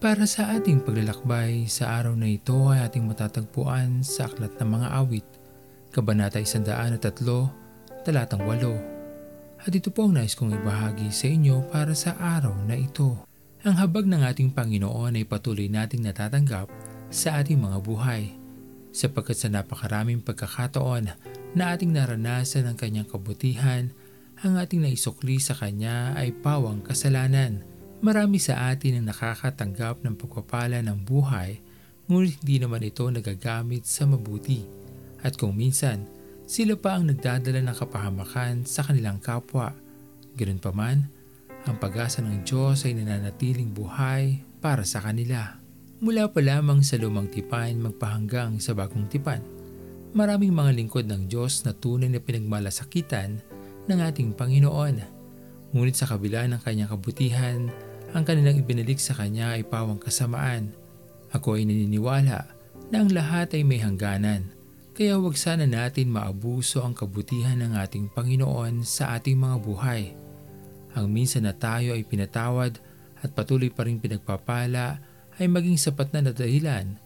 Para sa ating paglalakbay, sa araw na ito ay ating matatagpuan sa Aklat ng Mga Awit, Kabanata 103, Talatang 8. At ito po ang nais kong ibahagi sa inyo para sa araw na ito. Ang habag ng ating Panginoon ay patuloy nating natatanggap sa ating mga buhay, sapagkat sa napakaraming pagkakataon na ating naranasan ang kanyang kabutihan, ang ating naisukli sa kanya ay pawang kasalanan. Marami sa atin ang nakakatanggap ng pagpapala ng buhay, ngunit hindi naman ito nagagamit sa mabuti. At kung minsan, sila pa ang nagdadala ng kapahamakan sa kanilang kapwa. Ganun pa man, ang pag-asa ng Diyos ay nananatiling buhay para sa kanila. Mula pa lamang sa lumang tipan magpahanggang sa bagong tipan, maraming mga lingkod ng Diyos na tunay na pinagmalasakitan ng ating Panginoon. Ngunit sa kabila ng kanyang kabutihan, ang kanilang ibinalik sa kanya ay pawang kasamaan. Ako ay naniniwala na ang lahat ay may hangganan, kaya huwag sana natin maabuso ang kabutihan ng ating Panginoon sa ating mga buhay. Ang minsan na tayo ay pinatawad at patuloy pa rin pinagpapala ay maging sapat na dahilan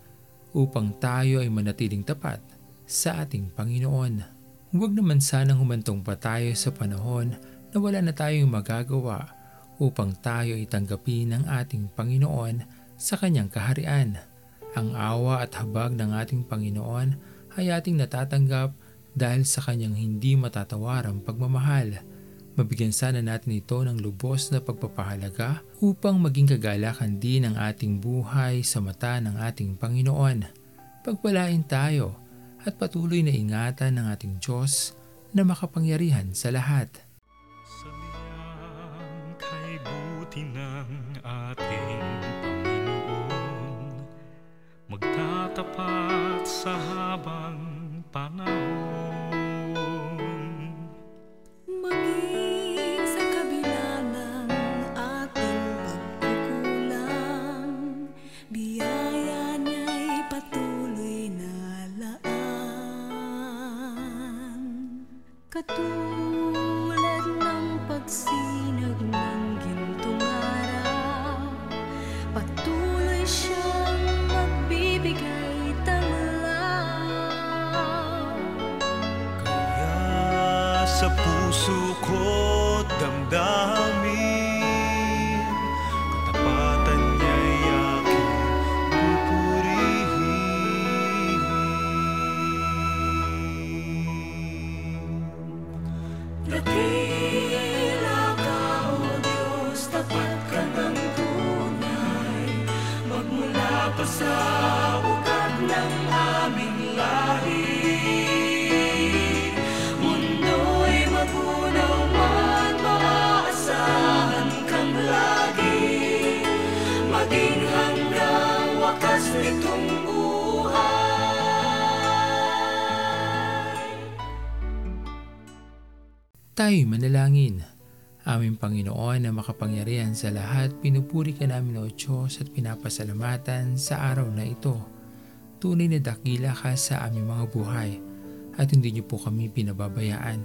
upang tayo ay manatiling tapat sa ating Panginoon. Huwag naman sanang humantong pa tayo sa panahon na wala na tayong magagawa upang tayo ay tanggapin ng ating Panginoon sa kanyang kaharian. Ang awa at habag ng ating Panginoon ay ating natatanggap dahil sa kanyang hindi matatawarang pagmamahal. Mabigyan sana natin ito ng lubos na pagpapahalaga upang maging kagalakan din ang ating buhay sa mata ng ating Panginoon. Pagpalain tayo at patuloy na ingatan ng ating Diyos na makapangyarihan sa lahat. Buti ng ating Panginoon. Magtatapat sa habang panahon sa puso ko wakas nitong buhay. Tayo'y manalangin. Aming Panginoon na makapangyarihan sa lahat, pinupuri ka namin o Diyos at pinapasalamatan sa araw na ito. Tunay na dakila ka sa aming mga buhay at hindi niyo po kami pinababayaan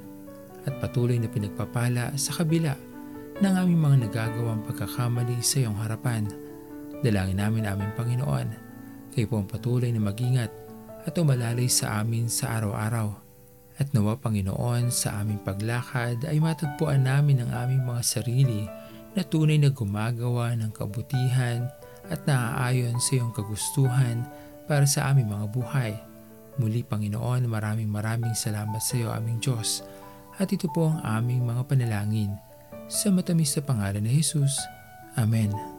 at patuloy na pinagpapala sa kabila ng aming mga nagagawang pagkakamali sa iyong harapan. Dalangin namin aming Panginoon, kayo po ang patuloy na magingat at umalalay sa amin sa araw-araw. At nawa Panginoon sa aming paglakad ay matagpuan namin ang aming mga sarili na tunay na gumagawa ng kabutihan at naaayon sa iyong kagustuhan para sa aming mga buhay. Muli Panginoon, maraming maraming salamat sa iyo aming Diyos. At ito po ang aming mga panalangin. Sa matamis na pangalan ni Jesus. Amen.